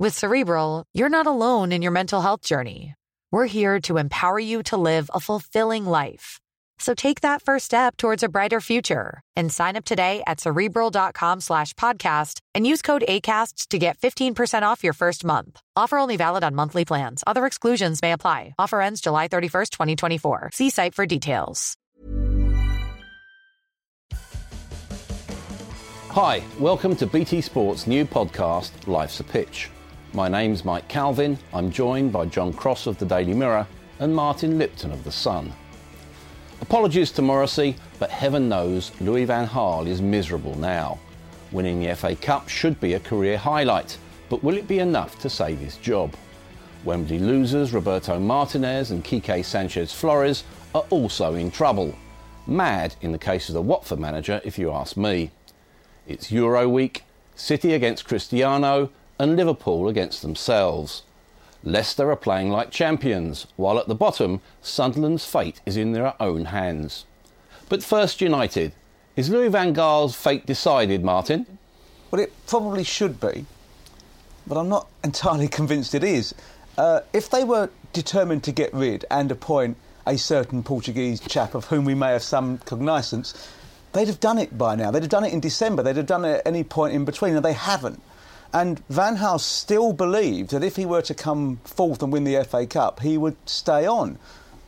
With Cerebral, you're not alone in your mental health journey. We're here to empower you to live a fulfilling life. So take that first step towards a brighter future and sign up today at cerebral.com slash podcast and use code ACasts to get 15% off your first month. Offer only valid on monthly plans. Other exclusions may apply. Offer ends July 31st, 2024. See site for details. Hi, welcome to BT Sports' new podcast, Life's a Pitch. My name's Mike Calvin. I'm joined by John Cross of the Daily Mirror and Martin Lipton of The Sun. Apologies to Morrissey, but heaven knows Louis van Gaal is miserable now. Winning the FA Cup should be a career highlight, but will it be enough to save his job? Wembley losers Roberto Martinez and Quique Sanchez Flores are also in trouble. Mad in the case of the Watford manager, if you ask me. It's Euro week, City against Cristiano, and Liverpool against themselves. Leicester are playing like champions, while at the bottom, Sunderland's fate is in their own hands. But first, United. Is Louis van Gaal's fate decided, Martin? Well, it probably should be, but I'm not entirely convinced it is. Uh, if they were determined to get rid and appoint a certain Portuguese chap of whom we may have some cognizance, they'd have done it by now. They'd have done it in December. They'd have done it at any point in between, and they haven't. And Van Gaal still believed that if he were to come fourth and win the FA Cup, he would stay on.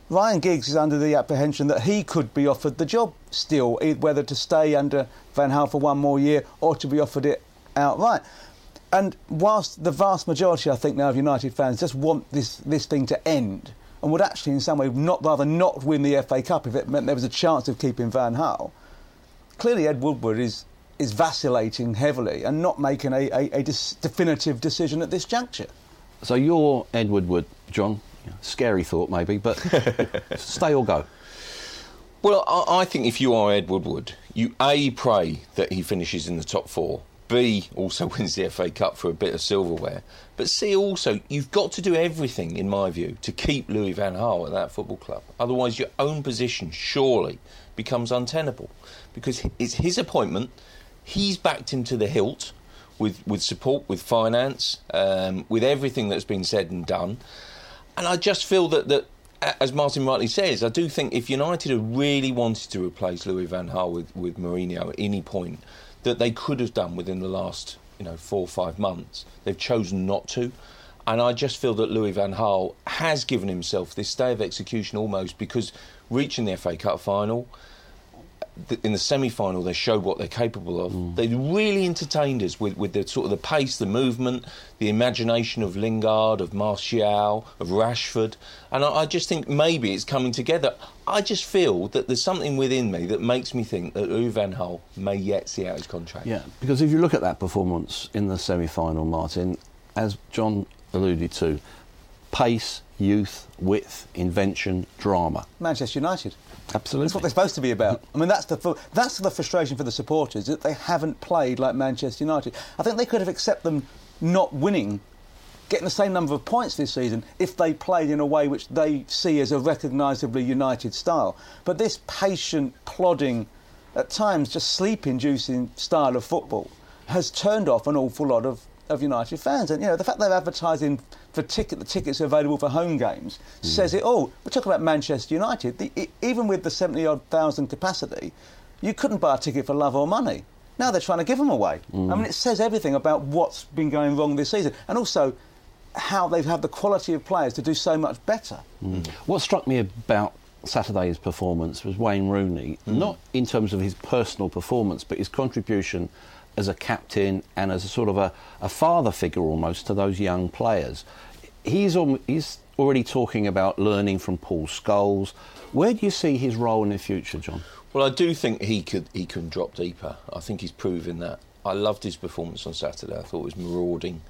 Ryan Giggs is under the apprehension that he could be offered the job still, whether to stay under Van Gaal for one more year or to be offered it outright. And whilst the vast majority, I think, now of United fans just want this, this thing to end and would actually, in some way, not rather not win the FA Cup if it meant there was a chance of keeping Van Gaal, clearly Ed Woodward is is vacillating heavily and not making a, a, a dis- definitive decision at this juncture. So you're Ed Woodward, John. Scary thought, maybe, but stay or go. Well, I, I think if you are Edward Wood, you A, pray that he finishes in the top four. B, also wins the FA Cup for a bit of silverware. But C, also, you've got to do everything, in my view, to keep Louis Van Gaal at that football club. Otherwise, your own position surely becomes untenable. Because it's his appointment, he's backed him to the hilt with, with support, with finance, um, with everything that's been said and done. And I just feel that, that, as Martin rightly says, I do think if United had really wanted to replace Louis van Gaal with, with Mourinho at any point, that they could have done within the last you know four or five months. They've chosen not to. And I just feel that Louis van Gaal has given himself this day of execution almost because reaching the FA Cup final, in the semi-final they showed what they're capable of. Mm. They really entertained us with, with the sort of the pace, the movement, the imagination of Lingard, of Martial, of Rashford, and I, I, just think maybe it's coming together. I just feel that there's something within me that makes me think that Louis Van may yet see out his contract. Yeah, because if you look at that performance in the semi-final, Martin, as John alluded to, pace, youth, width, invention, drama. Manchester United. Absolutely. That's what they're supposed to be about. I mean, that's the that's the frustration for the supporters that they haven't played like Manchester United. I think they could have accepted them not winning, getting the same number of points this season if they played in a way which they see as a recognisably United style. But this patient, plodding, at times just sleep-inducing style of football has turned off an awful lot of of United fans. And you know, the fact they're advertising for ticket, the tickets available for home games mm. says it all. We're talking about Manchester United. The, it, even with the seventy odd thousand capacity, you couldn't buy a ticket for love or money. Now they're trying to give them away. Mm. I mean, it says everything about what's been going wrong this season. And also, how they've had the quality of players to do so much better. Mm. What struck me about Saturday's performance was Wayne Rooney, mm. not in terms of his personal performance, but his contribution as a captain and as a sort of a, a father figure almost to those young players. He's, he's already talking about learning from Paul Scholes. Where do you see his role in the future, John? Well, I do think he could he can drop deeper. I think he's proven that. I loved his performance on Saturday. I thought it was marauding.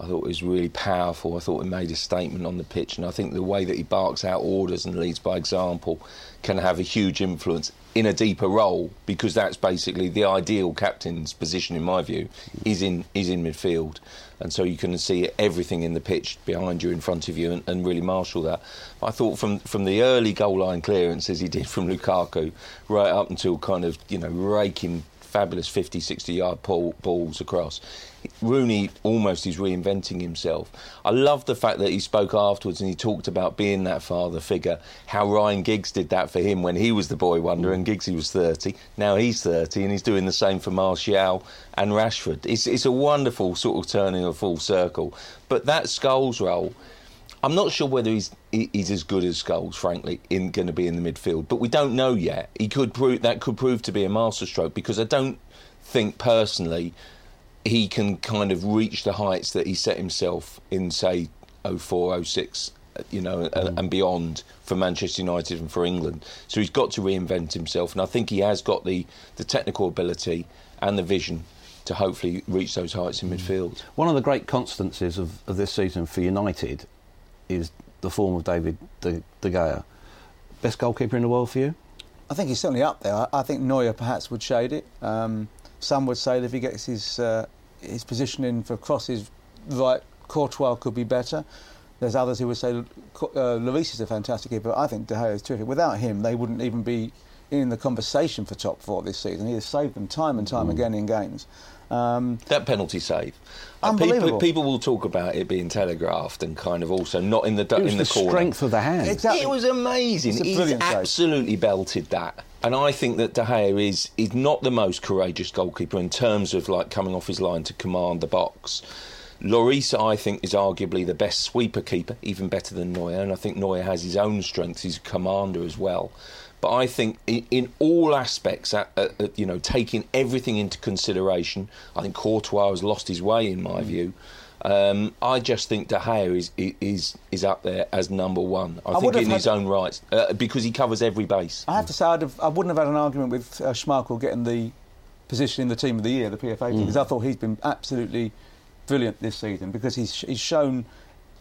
I thought it was really powerful. I thought he made a statement on the pitch, and I think the way that he barks out orders and leads by example can have a huge influence in a deeper role because that's basically the ideal captain's position, in my view, is in is in midfield, and so you can see everything in the pitch behind you, in front of you, and, and really marshal that. I thought from from the early goal line clearances he did from Lukaku right up until kind of you know raking fabulous 50, 60 yard ball, balls across. Rooney almost is reinventing himself. I love the fact that he spoke afterwards and he talked about being that father figure, how Ryan Giggs did that for him when he was the boy wonder and Giggs he was 30. Now he's 30 and he's doing the same for Martial and Rashford. It's, it's a wonderful sort of turning a full circle. But that Scholes role I'm not sure whether he's he's as good as Scholes, frankly, in going to be in the midfield. But we don't know yet. He could prove that could prove to be a masterstroke because I don't think personally he can kind of reach the heights that he set himself in, say, 04, 06, you know, mm. and, and, beyond for Manchester United and for England. So he's got to reinvent himself, and I think he has got the the technical ability and the vision to hopefully reach those heights in mm. midfield. One of the great constancies of, of this season for United is the form of David De, De Gea. Best goalkeeper in the world for you? I think he's certainly up there. I, I think Neuer perhaps would shade it. Um, some would say that if he gets his uh, his positioning for crosses right, Courtois could be better. There's others who would say uh, Lloris is a fantastic keeper. I think De Gea is terrific. Without him, they wouldn't even be in the conversation for top four this season. He has saved them time and time mm. again in games. Um, that penalty save. Uh, unbelievable. People, people, will talk about it being telegraphed and kind of also not in the it in the, the corner. strength of the hand. Exactly. It was amazing. He's absolutely belted that. And I think that De Gea is is not the most courageous goalkeeper in terms of like coming off his line to command the box. Lloris, I think, is arguably the best sweeper keeper, even better than Neuer. And I think Neuer has his own strengths. He's a commander as well. But I think in, in all aspects, uh, uh, you know, taking everything into consideration, I think Courtois has lost his way in my mm. view. Um, I just think De Gea is is is up there as number one. I, I think in his own right uh, because he covers every base. I have to say I'd have, I wouldn't have had an argument with uh, Schmeichel getting the position in the team of the year, the PFA team, because mm. I thought he's been absolutely brilliant this season because he's he's shown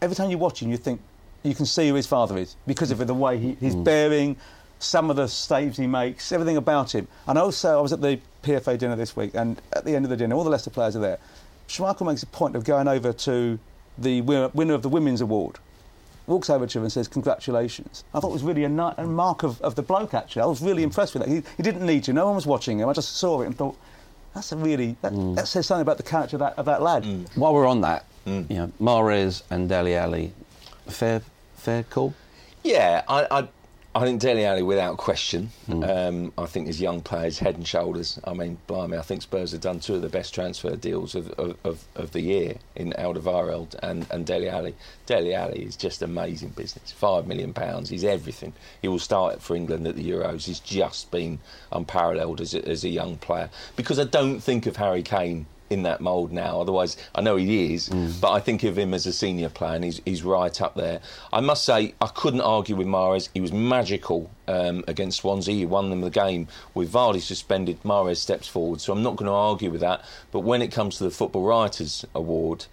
every time you watch him, you think you can see who his father is because of the way he, his mm. bearing, some of the saves he makes, everything about him. And also, I was at the PFA dinner this week, and at the end of the dinner, all the Leicester players are there. Schmeichel makes a point of going over to the winner of the Women's Award, walks over to him and says, Congratulations. I thought it was really a, a mark of, of, the bloke, actually. I was really impressed with that. He, he, didn't need to, no one was watching him. I just saw it and thought, that's a really, that, mm. that says something about the character of that, of that lad. Mm. While we're on that, mm. you know, Mahrez and Dele Alli, fair, fair call? Yeah, I, I I think Dele Alli, without question, mm. um, I think his young players head and shoulders. I mean, blimey, I think Spurs have done two of the best transfer deals of, of, of, of the year in Alderweireld and, and Dele Alli. Dele Alli is just amazing business. Five million pounds, he's everything. He will start for England at the Euros. He's just been unparalleled as a, as a young player. Because I don't think of Harry Kane in that mould now. Otherwise, I know he is, mm. but I think of him as a senior player, and he's, he's right up there. I must say, I couldn't argue with Mahrez. He was magical um, against Swansea. He won them the game with Vardy suspended. Mahrez steps forward, so I'm not going to argue with that. But when it comes to the Football Writers Award,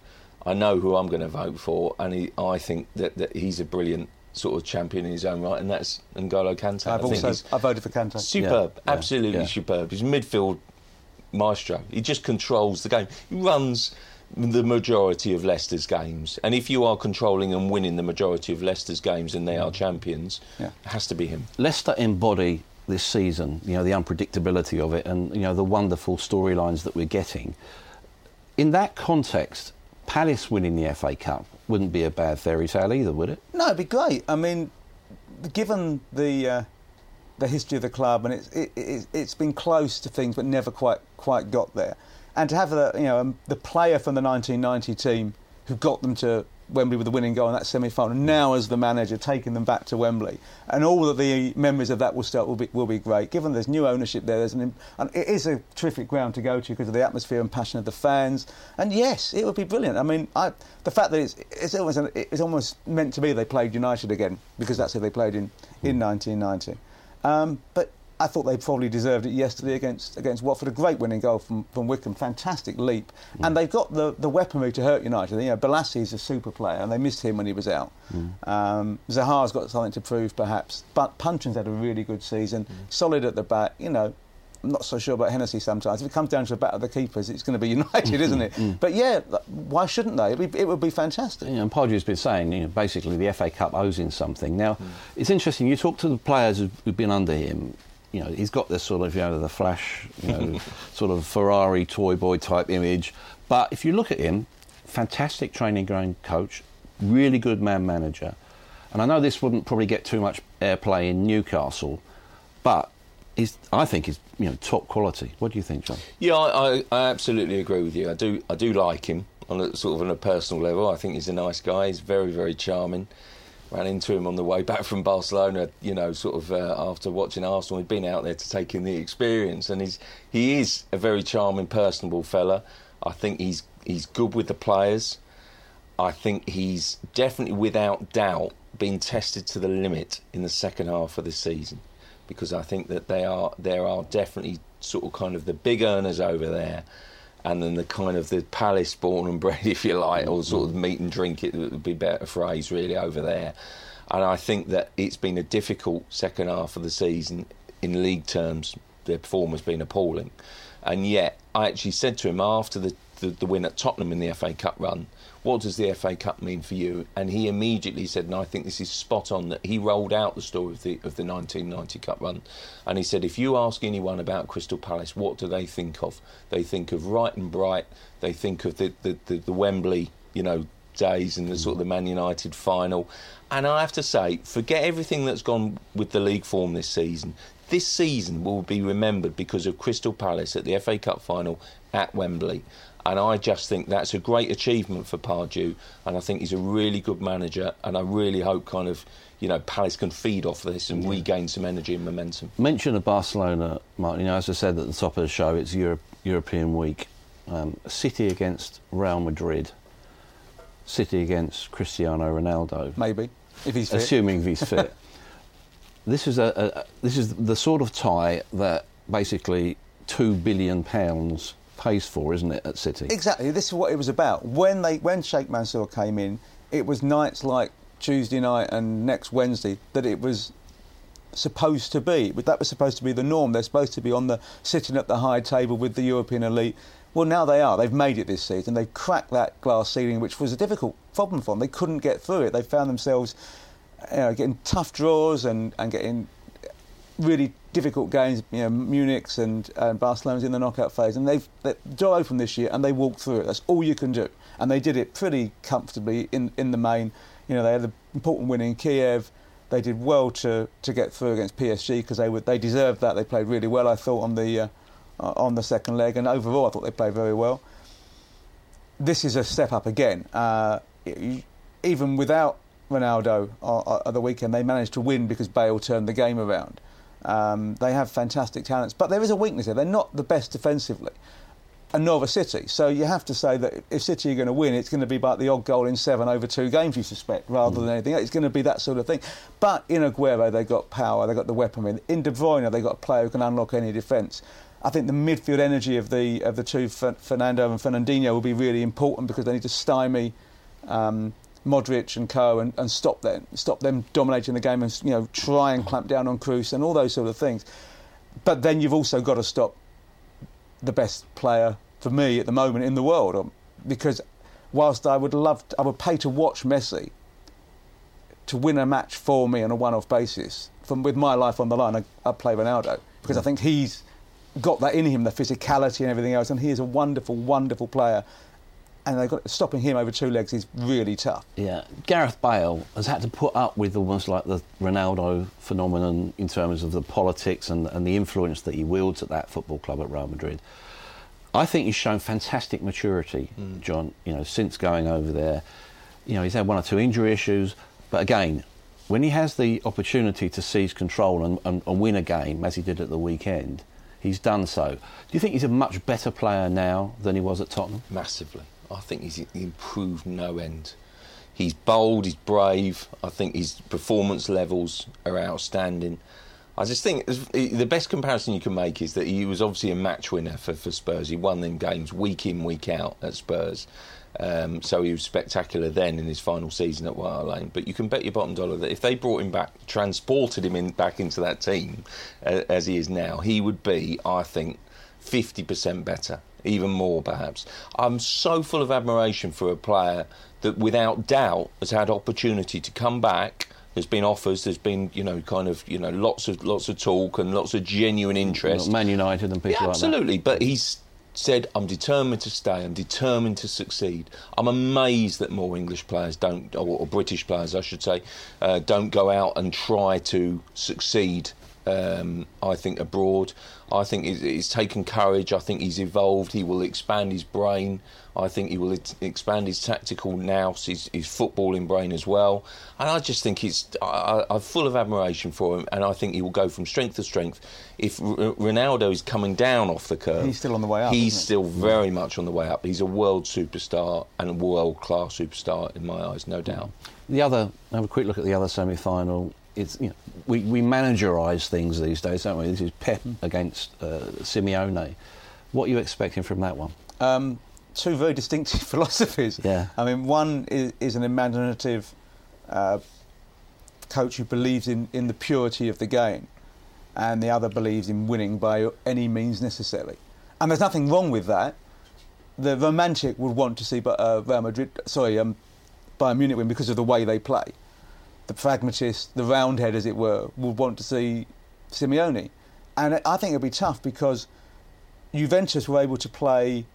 I know who I'm going to vote for, and he, I think that, that he's a brilliant sort of champion in his own right, and that's N'Golo Kante. I've I also I voted for Kante. Superb, yeah, absolutely yeah. superb. His midfield maestro. He just controls the game. He runs the majority of Leicester's games. And if you are controlling and winning the majority of Leicester's games and they are champions, yeah. it has to be him. Leicester embody this season, you know, the unpredictability of it and, you know, the wonderful storylines that we're getting. In that context, Palace winning the FA Cup wouldn't be a bad fairy tale either, would it? No, it'd be great. I mean, given the... Uh the history of the club, and it's it, it, has been close to things, but never quite quite got there. And to have the you know um, the player from the 1990 team who got them to Wembley with the winning goal in that semi-final. Now, as the manager, taking them back to Wembley, and all of the memories of that will start will be will be great. Given there's new ownership there, there's an and it is a terrific ground to go to because of the atmosphere and passion of the fans. And yes, it would be brilliant. I mean, I, the fact that it's it's almost it's almost meant to be they played United again because that's who they played in in 1990. Um, but I thought they probably deserved it yesterday against against Watford. A great winning goal from, from Wickham, fantastic leap, mm. and they've got the, the weaponry to hurt United. You know, Bolasie is a super player, and they missed him when he was out. Mm. Um, Zaha's got something to prove, perhaps, but Puncheon's had a really good season, mm. solid at the back. You know, I'm not so sure about Hennessy sometimes. If it comes down to the battle of the keepers, it's going to be United, isn't it? Mm. But yeah, why shouldn't they? Be, it would be fantastic. You know, and Pardew's been saying, you know, basically the FA Cup owes him something. Now, mm. it's interesting. You talk to the players who've been under him you know, he's got this sort of, you know, the flash, you know, sort of Ferrari toy boy type image. But if you look at him, fantastic training ground coach, really good man manager. And I know this wouldn't probably get too much airplay in Newcastle, but he's, I think he's you know top quality. What do you think, John? Yeah, I, I absolutely agree with you. I do I do like him on a sort of on a personal level. I think he's a nice guy. He's very very charming ran into him on the way back from Barcelona. You know, sort of uh, after watching Arsenal, he'd been out there to take in the experience, and he's he is a very charming, personable fella. I think he's he's good with the players. I think he's definitely, without doubt, been tested to the limit in the second half of the season, because I think that they are there are definitely sort of kind of the big earners over there and then the kind of the palace born and bred, if you like, or sort of meat and drink, it would be better phrase really over there. And I think that it's been a difficult second half of the season in league terms. Their performance has been appalling, and yet I actually said to him after the, the, the win at Tottenham in the FA Cup run, what does the FA Cup mean for you? And he immediately said, and I think this is spot on, that he rolled out the story of the of the 1990 Cup run, and he said, if you ask anyone about Crystal Palace, what do they think of? They think of Wright and Bright. They think of the the, the, the Wembley, you know, days and the sort of the Man United final. And I have to say, forget everything that's gone with the league form this season. This season will be remembered because of Crystal Palace at the FA Cup final at Wembley. And I just think that's a great achievement for Pardew. And I think he's a really good manager. And I really hope kind of, you know, Palace can feed off this and yeah. regain some energy and momentum. Mention of Barcelona, Martin. You know, as I said at the top of the show, it's Europe, European week. Um, City against Real Madrid. City against Cristiano Ronaldo. Maybe, if he's fit. Assuming he's fit. this is a, a, this is the sort of tie that basically two billion pounds pays for, isn't it, at City? Exactly. This is what it was about. When they when Sheikh Mansour came in, it was nights like Tuesday night and next Wednesday that it was supposed to be. But That was supposed to be the norm. They're supposed to be on the sitting at the high table with the European elite. Well, now they are. They've made it this season. They've cracked that glass ceiling, which was a difficult problem for them. They couldn't get through it. They found themselves you know, getting tough draws and, and getting really difficult games, you know, Munich's and, and Barcelona's in the knockout phase, and they've the door open this year, and they walked through it. That's all you can do, and they did it pretty comfortably in in the main. You know, they had the important win in Kiev. They did well to, to get through against PSG because they would they deserved that. They played really well, I thought, on the uh, on the second leg, and overall, I thought they played very well. This is a step up again. Uh, even without Ronaldo at the weekend, they managed to win because Bale turned the game around. Um, they have fantastic talents, but there is a weakness here. They're not the best defensively. And Nova City. So you have to say that if City are going to win, it's going to be about the odd goal in seven over two games, you suspect, rather mm. than anything else. It's going to be that sort of thing. But in Aguero, they've got power, they've got the weaponry. In De Bruyne, they've got a player who can unlock any defence. I think the midfield energy of the of the two, Fernando and Fernandinho, will be really important because they need to stymie um, Modric and co and, and stop them stop them dominating the game and you know try and clamp down on Kroos and all those sort of things. But then you've also got to stop the best player for me at the moment in the world um, because whilst I would love to, I would pay to watch Messi to win a match for me on a one-off basis from with my life on the line I, I'd play Ronaldo because I think he's got that in him the physicality and everything else and he is a wonderful wonderful player and they've got stopping him over two legs is really tough. Yeah, Gareth Bale has had to put up with almost like the Ronaldo phenomenon in terms of the politics and, and the influence that he wields at that football club at Real Madrid. I think he's shown fantastic maturity, mm. John. You know, since going over there, You know, he's had one or two injury issues, but again, when he has the opportunity to seize control and, and, and win a game, as he did at the weekend, he's done so. Do you think he's a much better player now than he was at Tottenham? Massively. I think he's improved no end. He's bold, he's brave. I think his performance levels are outstanding. I just think the best comparison you can make is that he was obviously a match winner for, for Spurs. He won them games week in, week out at Spurs. Um, so he was spectacular then in his final season at White Hart Lane. But you can bet your bottom dollar that if they brought him back, transported him in, back into that team uh, as he is now, he would be, I think, 50% better, even more perhaps. I'm so full of admiration for a player that without doubt has had opportunity to come back there's been offers. There's been, you know, kind of, you know, lots of lots of talk and lots of genuine interest. Man United and people yeah, absolutely. But he's said, "I'm determined to stay. I'm determined to succeed." I'm amazed that more English players don't, or, or British players, I should say, uh, don't go out and try to succeed. Um, I think abroad. I think he's, he's taken courage. I think he's evolved. He will expand his brain. I think he will expand his tactical nous, his, his footballing brain as well. And I just think he's I, am full of admiration for him, and I think he will go from strength to strength. If R- Ronaldo is coming down off the curve, he's still on the way up. He's still very much on the way up. He's a world superstar and a world class superstar in my eyes, no doubt. The other, have a quick look at the other semi final. It's, you know, we, we managerise things these days, don't we? This is Pep against uh, Simeone. What are you expecting from that one? Um, two very distinctive philosophies. Yeah. I mean, one is, is an imaginative uh, coach who believes in, in the purity of the game, and the other believes in winning by any means necessary. And there's nothing wrong with that. The romantic would want to see uh, Real Madrid, sorry, um, Bayern Munich win because of the way they play. The pragmatist, the roundhead, as it were, would want to see Simeone. And I think it'd be tough because Juventus were able to play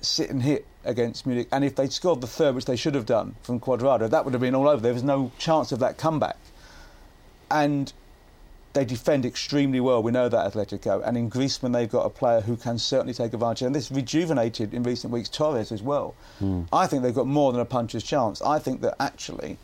sit and hit against Munich. And if they'd scored the third, which they should have done from Cuadrado, that would have been all over. There was no chance of that comeback. And they defend extremely well. We know that Atletico. And in Griezmann, they've got a player who can certainly take advantage. And this rejuvenated in recent weeks Torres as well. Mm. I think they've got more than a puncher's chance. I think that actually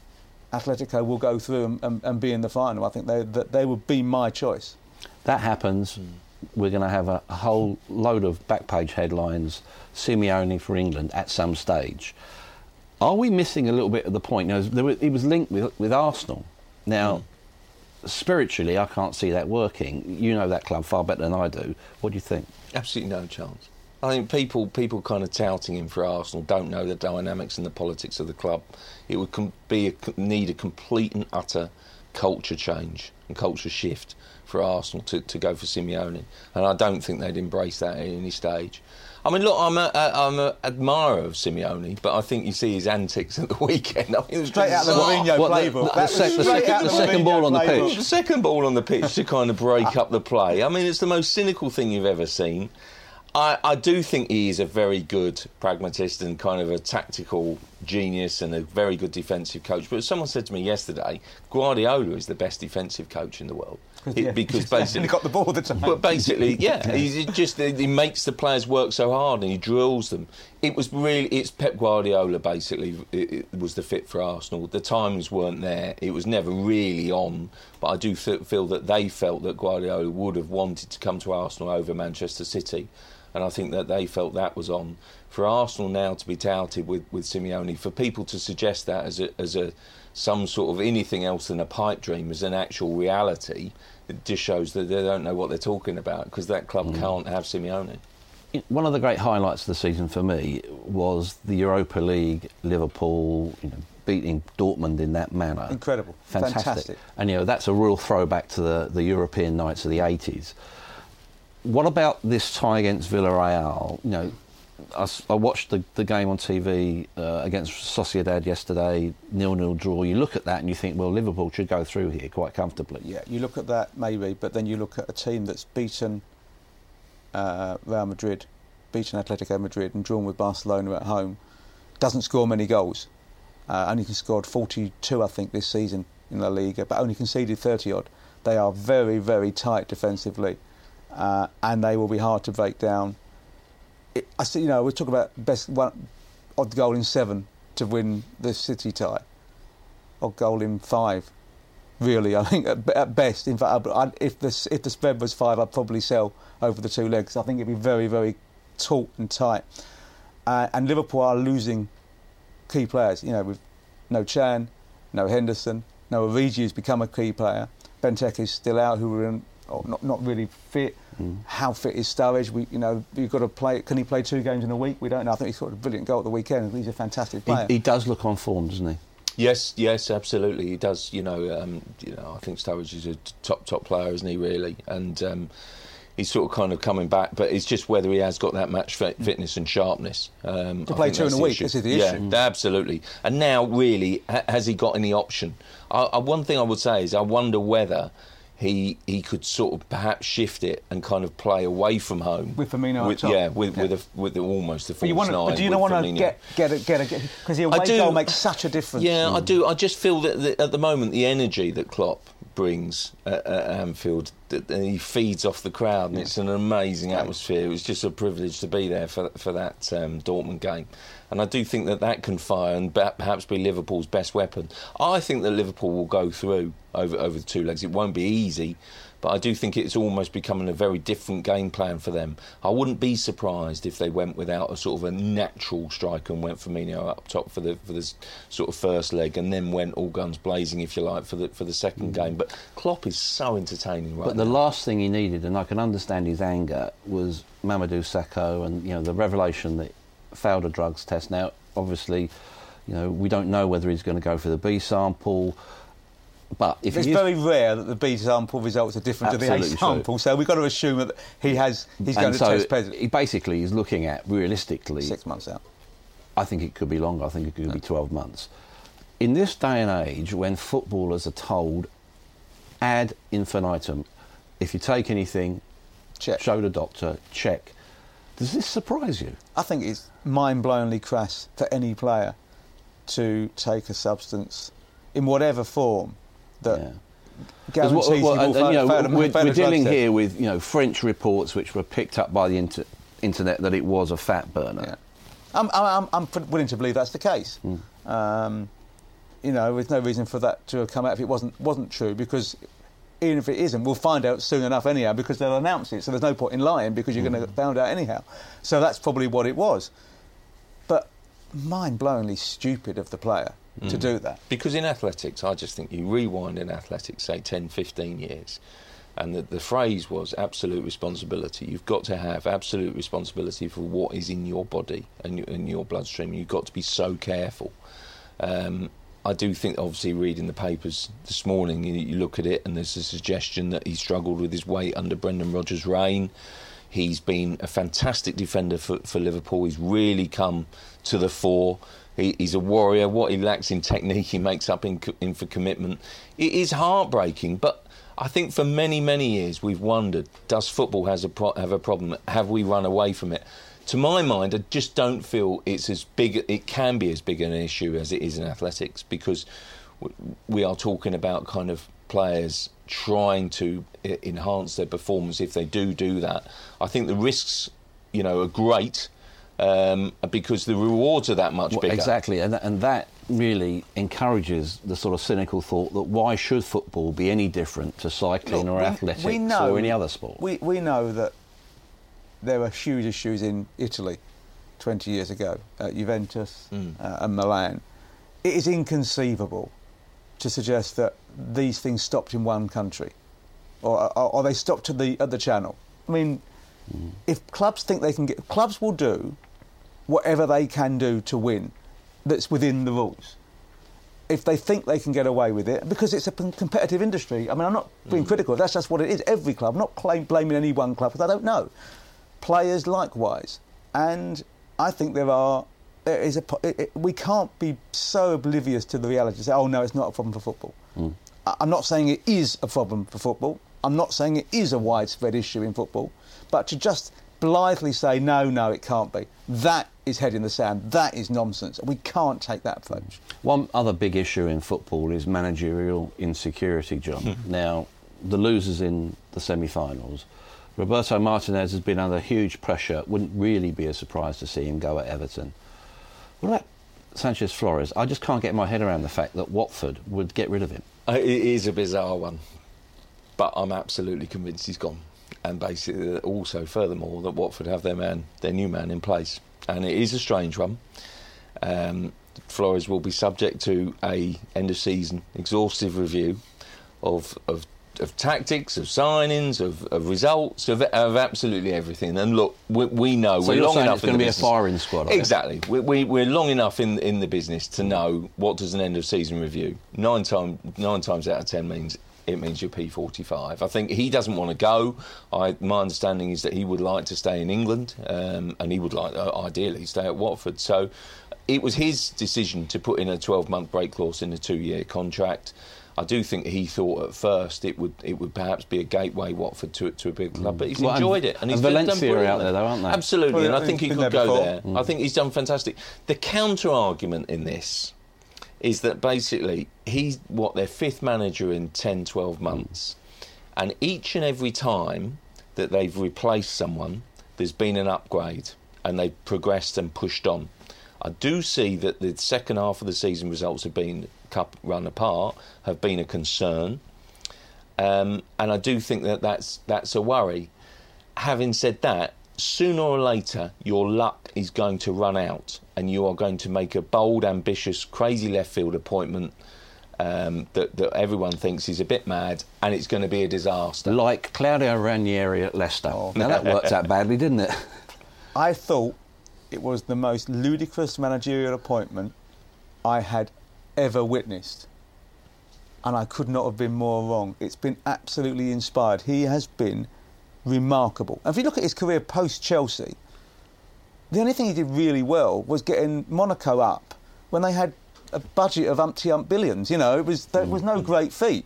Atletico will go through and, and, and be in the final. I think they, that they would be my choice. That happens. Mm we're going to have a, a, whole load of back page headlines, Simeone for England at some stage. Are we missing a little bit of the point? You know, he was linked with, with Arsenal. Now, mm. spiritually, I can't see that working. You know that club far better than I do. What do you think? Absolutely no chance. I think people people kind of touting him for Arsenal don't know the dynamics and the politics of the club. It would com- be a, need a complete and utter culture change and culture shift for Arsenal to, to go for Simeone, and I don't think they'd embrace that at any stage. I mean, look, I'm a, I'm an admirer of Simeone, but I think you see his antics at the weekend. I mean, it was straight out of the Mourinho playbook. The, the, sec, the, sec, the second ball on the pitch. The second ball on the pitch to kind of break up the play. I mean, it's the most cynical thing you've ever seen. I, I, do think he is a very good pragmatist and kind of a tactical genius and a very good defensive coach. But someone said to me yesterday, Guardiola is the best defensive coach in the world. yeah, because basically he got the ball the time. But basically, yeah, he just he makes the players work so hard and he drills them. It was really it's Pep Guardiola basically it, it was the fit for Arsenal. The times weren't there. It was never really on. But I do feel that they felt that Guardiola would have wanted to come to Arsenal over Manchester City and I think that they felt that was on. For Arsenal now to be touted with, with Simeone, for people to suggest that as a, as a some sort of anything else than a pipe dream as an actual reality, it just shows that they don't know what they're talking about because that club mm. can't have Simeone. One of the great highlights of the season for me was the Europa League, Liverpool, you know, beating Dortmund in that manner. Incredible, fantastic. fantastic. And you know that's a real throwback to the, the European nights of the 80s. What about this tie against Villarreal? You know, I, I watched the, the game on TV uh, against Sociedad yesterday, nil-nil draw. You look at that and you think, well, Liverpool should go through here quite comfortably. Yeah, you look at that maybe, but then you look at a team that's beaten uh, Real Madrid, beaten Atletico Madrid, and drawn with Barcelona at home. Doesn't score many goals. Uh, only scored 42, I think, this season in La Liga, but only conceded 30 odd. They are very, very tight defensively uh, and they will be hard to break down. It, I see, you know, we're talking about best one odd goal in seven to win the City tie. odd goal in five. Really, I think at, best. In fact, I'd, if the if the spread was five, I'd probably sell over the two legs. I think it'd be very very taut and tight. Uh, and Liverpool are losing key players. You know, with no Can, no Henderson, no Origi has become a key player. Benteke is still out, who were in, not not really fit. Mm. How fit is Sturridge? We, you know, you've got to play. Can he play two games in a week? We don't know. I think he scored a brilliant goal at the weekend. He's a fantastic player. He, he does look on form, doesn't he? Yes, yes, absolutely. He does. You know, um, you know. I think Sturridge is a top top player, isn't he? Really, and um, he's sort of kind of coming back, but it's just whether he has got that match fitness and sharpness. Um, to play two in a week, this is the issue. Yeah, absolutely. And now, really, ha- has he got any option? I, I, one thing I would say is I wonder whether he he could sort of perhaps shift it and kind of play away from home with Firmino with, Yeah, with yeah. with, a, with a, almost the false but you want nine. But do you not want to get get a, get because the away goal makes such a difference. Yeah, mm. I do. I just feel that the, at the moment the energy that Klopp brings at, at Anfield, that he feeds off the crowd, and yeah. it's an amazing atmosphere. It was just a privilege to be there for for that um, Dortmund game. And I do think that that can fire and perhaps be Liverpool's best weapon. I think that Liverpool will go through over, over the two legs. It won't be easy, but I do think it's almost becoming a very different game plan for them. I wouldn't be surprised if they went without a sort of a natural striker and went Firmino up top for the for the sort of first leg, and then went all guns blazing, if you like, for the for the 2nd mm game. But Klopp is so entertaining right But the now. last thing he needed, and I can understand his anger, was Mamadou Sakho, and you know the revelation that failed a drugs test. Now, obviously, you know, we don't know whether he's going to go for the B sample. But if it's very rare that the B sample results are different to the A sample, true. so we've got to assume that he has he's and going to so test positive. He basically is looking at realistically six months out. I think it could be longer. I think it could be twelve months. In this day and age, when footballers are told ad infinitum, if you take anything, check. show the doctor, check. Does this surprise you? I think it's mind-blowingly crass for any player to take a substance in whatever form that yeah. guarantees what, what, you will you know, we're, we're dealing here with you know French reports which were picked up by the inter- internet that it was a fat burner. Yeah. I'm, I'm, I'm, willing to believe that's the case. Mm. Um, you know, there's no reason for that to have come out if it wasn't wasn't true because even if it isn't, we'll find out soon enough anyhow because they'll announce it. So there's no point in lying because you're mm. going to find out anyhow. So that's probably what it was. But mind-blowingly stupid of the player mm. to do that. Because in athletics, I just think you rewind in athletics, say 10, 15 years, and the, the phrase was absolute responsibility. You've got to have absolute responsibility for what is in your body and in your bloodstream. You've got to be so careful. Um, I do think, obviously, reading the papers this morning, you, you, look at it and there's a suggestion that he struggled with his weight under Brendan Rodgers' reign. He's been a fantastic defender for, for Liverpool. He's really come to the fore. He, he's a warrior. What he lacks in technique, he makes up in, in for commitment. It is heartbreaking, but I think for many, many years we've wondered: Does football has a pro- have a problem? Have we run away from it? To my mind, I just don't feel it's as big. It can be as big an issue as it is in athletics because we are talking about kind of players trying to eh, enhance their performance. If they do do that, I think the risks, you know, are great um, because the rewards are that much well, bigger. Exactly, and, and that really encourages the sort of cynical thought that why should football be any different to cycling Look, or we, athletics we know, or any other sport? We, we know that there were huge issues in Italy 20 years ago at Juventus mm. uh, and Milan. It is inconceivable to suggest that these things stopped in one country or, or, or they stopped at the, at the channel. I mean, mm. if clubs think they can get. Clubs will do whatever they can do to win that's within the rules. If they think they can get away with it, because it's a competitive industry. I mean, I'm not being mm. critical. That's just what it is. Every club. I'm not claim, blaming any one club because I don't know. Players likewise, and I think there are. There is a. It, it, we can't be so oblivious to the reality. Say, oh no, it's not a problem for football. Mm. I, I'm not saying it is a problem for football. I'm not saying it is a widespread issue in football, but to just blithely say, no, no, it can't be. That is head in the sand. That is nonsense. We can't take that approach. One other big issue in football is managerial insecurity, John. Hmm. now, the losers in the semi finals, Roberto Martinez has been under huge pressure. Wouldn't really be a surprise to see him go at Everton. What about Sanchez Flores, I just can't get my head around the fact that Watford would get rid of him. Uh, It is a bizarre one, but I'm absolutely convinced he's gone. And basically, uh, also furthermore, that Watford have their man, their new man in place, and it is a strange one. Um, Flores will be subject to a end of season exhaustive review of of, of tactics, of signings, of, of results, of, of absolutely everything. And look, we, we know So we're long enough it's in gonna the be a business- firing squad? Exactly. We, we, we're long enough in in the business to know what does an end of season review. Nine time nine times out of ten means it means you're P45. I think he doesn't want to go. I, my understanding is that he would like to stay in England, um, and he would like uh, ideally stay at Watford. So it was his decision to put in a 12 month break clause in a two year contract. I do think he thought at first it would it would perhaps be a gateway Watford to to a big club, but he's Well, and- enjoyed it and and he's done Valencia are out there though, aren't they? Absolutely, Well, and I think he could there go before. there. I think he's done fantastic. The counter argument in this is that basically he's what their fifth manager in 10, 12 months, and each and every time that they've replaced someone, there's been an upgrade and they've progressed and pushed on. I do see that the second half of the season results have been cup run apart, have been a concern, um, and I do think that that's that's a worry. Having said that, sooner or later your luck is going to run out, and you are going to make a bold, ambitious, crazy left field appointment um, that that everyone thinks is a bit mad, and it's going to be a disaster. Like Claudio Ranieri at Leicester. Oh. Now that worked out badly, didn't it? I thought it was the most ludicrous managerial appointment I had ever witnessed. And I could not have been more wrong. It's been absolutely inspired. He has been remarkable. And if you look at his career post Chelsea, the only thing he did really well was getting Monaco up when they had a budget of umpty ump billions. You know, it was that was no mm. great feat.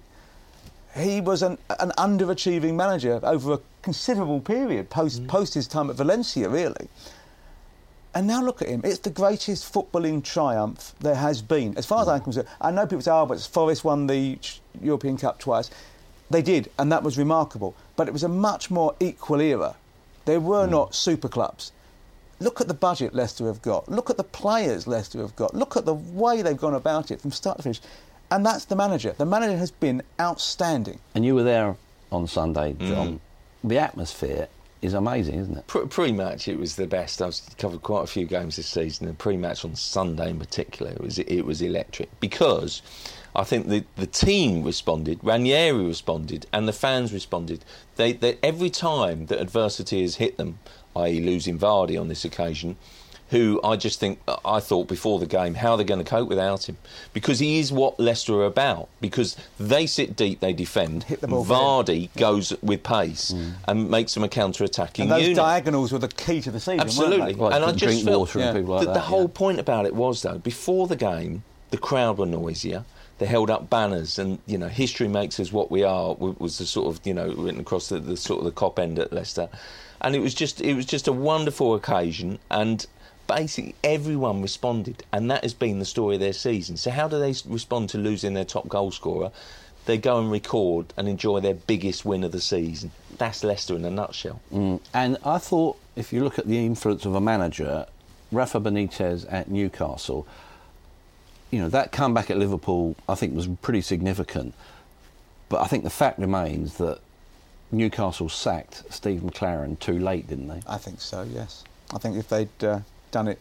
He was an, an underachieving manager over a considerable period post mm. post his time at Valencia, really. And now look at him. It's the greatest footballing triumph there has been. As far as mm. I'm concerned, I know people say, oh, but Forest won the European Cup twice. They did, and that was remarkable. But it was a much more equal era. They were not super clubs. Look at the budget Leicester have got. Look at the players Leicester have got. Look at the way they've gone about it from start to finish. And that's the manager. The manager has been outstanding. And you were there on Sunday, Mm. John. The atmosphere is amazing, isn't it? Pre- Pre-match, it was the best. I've covered quite a few games this season, and pre-match on Sunday in particular, it was it was electric because I think the the team responded, Ranieri responded, and the fans responded. They, they every time that adversity has hit them, i.e., losing Vardy on this occasion. Who I just think I thought before the game how they're going to cope without him because he is what Leicester are about because they sit deep they defend Hit the ball Vardy goes with pace mm. and makes them a counter-attacking And those unit. diagonals were the key to the season. weren't Absolutely. they? Well, and I just felt water and Yeah. people like the, that. the whole yeah. point about it was though before the game the crowd were noisier they held up banners. And you know history makes us what we are was the sort of you know written across the, the sort of the cop end at Leicester. And it was just it was just a wonderful occasion. And basically everyone responded. And that has been the story of their season. So how do they respond to losing their top goal scorer? They go and record and enjoy their biggest win of the season. That's Leicester in a nutshell. Mm. And I thought, if you look at the influence of a manager, Rafa Benitez at Newcastle, you know, that comeback at Liverpool, I think, was pretty significant. But I think the fact remains that Newcastle sacked Steve McClaren too late, didn't they? I think so, yes. I think if they'd uh, done it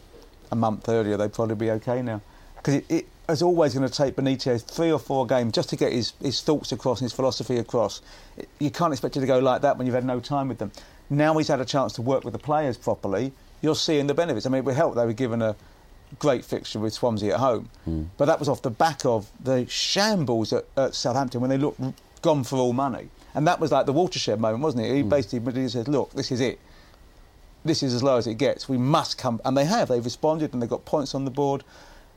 a month earlier, they'd probably be okay now. Because it, it is always going to take Benitez three or four games just to get his, his thoughts across and his philosophy across. It, you can't expect it to go like that when you've had no time with them. Now he's had a chance to work with the players properly, you're seeing the benefits. I mean, it would help they were given a great fixture with Swansea at home. Hmm. But that was off the back of the shambles at, at Southampton when they looked gone for all money. And that was like the watershed moment, wasn't it? He hmm. basically said, look, this is it this is as low as it gets. We must come, and they have. They've responded, and they've got points on the board.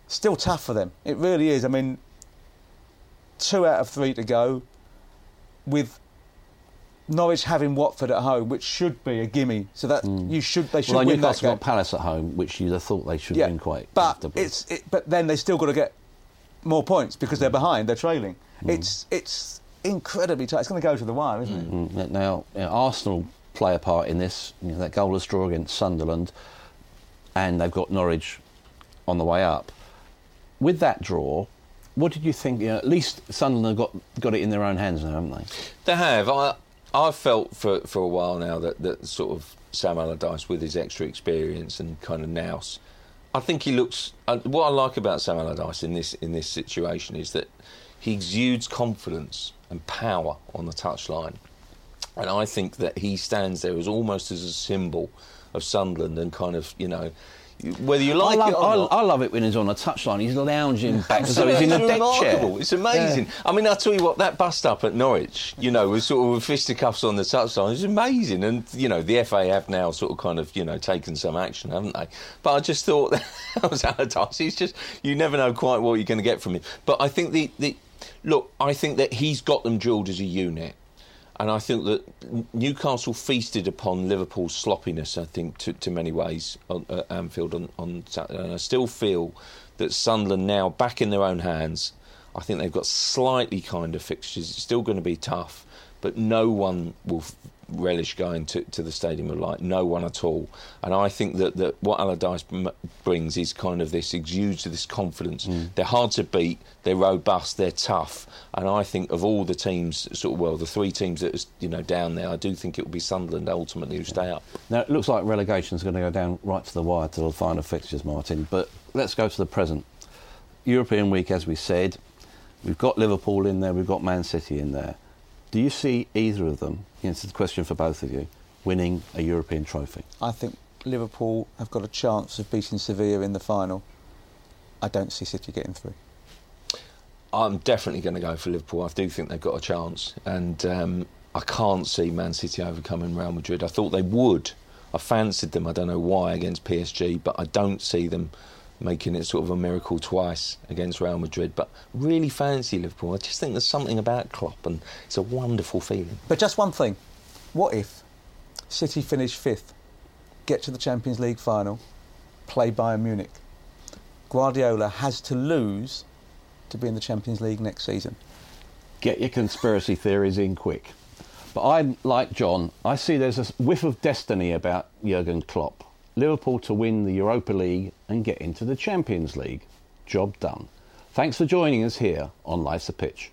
Still tough for them. It really is. I mean, two out of three to go, with Norwich having Watford at home, which should be a gimme. So that you should they should well, win that Newcastle game. got Palace at home, which you'd have thought they should win quite but it's it, but then they still got to get more points because Mm. they're behind. They're trailing. It's it's incredibly tight. It's going to go to the wire, isn't it? Mm, Now, you know, Arsenal play a part in this. You know, that goalless draw against Sunderland, and they've got Norwich on the way up. with that draw, what did you think? You know, at least Sunderland have got got it in their own hands now, haven't they? They have. I I felt for for a while now that that sort of Sam Allardyce with his extra experience and kind of nous. I think he looks. Uh, what I like about Sam Allardyce in this in this situation is that he exudes confidence and power on the touchline, and I think that he stands there as almost as a symbol of Sunderland and kind of you know whether you like I love, it or not. I, I love it when he's on a touchline. He's lounging back though he's in a It's deck chair. remarkable. It's amazing. I mean, I'll tell you what, that bust up at Norwich, you know, with sort of with fisticuffs on the touchline, It's amazing. And, you know, the FA have now sort of kind of, you know, taken some action, haven't they? But I just thought that was Allardyce. He's just, you never know quite what you're going to get from him. But I think the, the, look, I think that he's got them drilled as a unit. And I think that Newcastle feasted upon Liverpool's sloppiness, I think, to, to many ways on uh, Anfield on, on Saturday. And I still feel that Sunderland now back in their own hands. I think they've got slightly kinder fixtures. It's still going to be tough, but no one will relish going to, to the Stadium of Light. No one at all. And I think that, that what Allardyce m- brings is kind of this exudes this confidence. Mm. They're hard to beat. They're robust. They're tough. And I think of all the teams, sort of well, the three teams that is you know down there, I do think it will be Sunderland ultimately who stay up. Now, it looks like relegation's going to go down right to the wire to the final fixtures, Martin. But let's go to the present. European week, as we said, we've got Liverpool in there, we've got Man City in there. Do you see either of them, answer the question for both of you, winning a European trophy? I think Liverpool have got a chance of beating Sevilla in the final. I don't see City getting through. I'm definitely going to go for Liverpool. I do think they've got a chance, and um, I can't see Man City overcoming Real Madrid. I thought they would. I fancied them. I don't know why against PSG, but I don't see them making it sort of a miracle twice against Real Madrid. But really fancy Liverpool. I just think there's something about Klopp, and it's a wonderful feeling. But just one thing. What if City finish fifth, get to the Champions League final, play Bayern Munich? Guardiola has to lose to be in the Champions League next season. Get your conspiracy theories in quick. But I, like John, I see there's a whiff of destiny about Jurgen Klopp. Liverpool to win the Europa League and get into the Champions League. Job done. Thanks for joining us here on Life's a Pitch.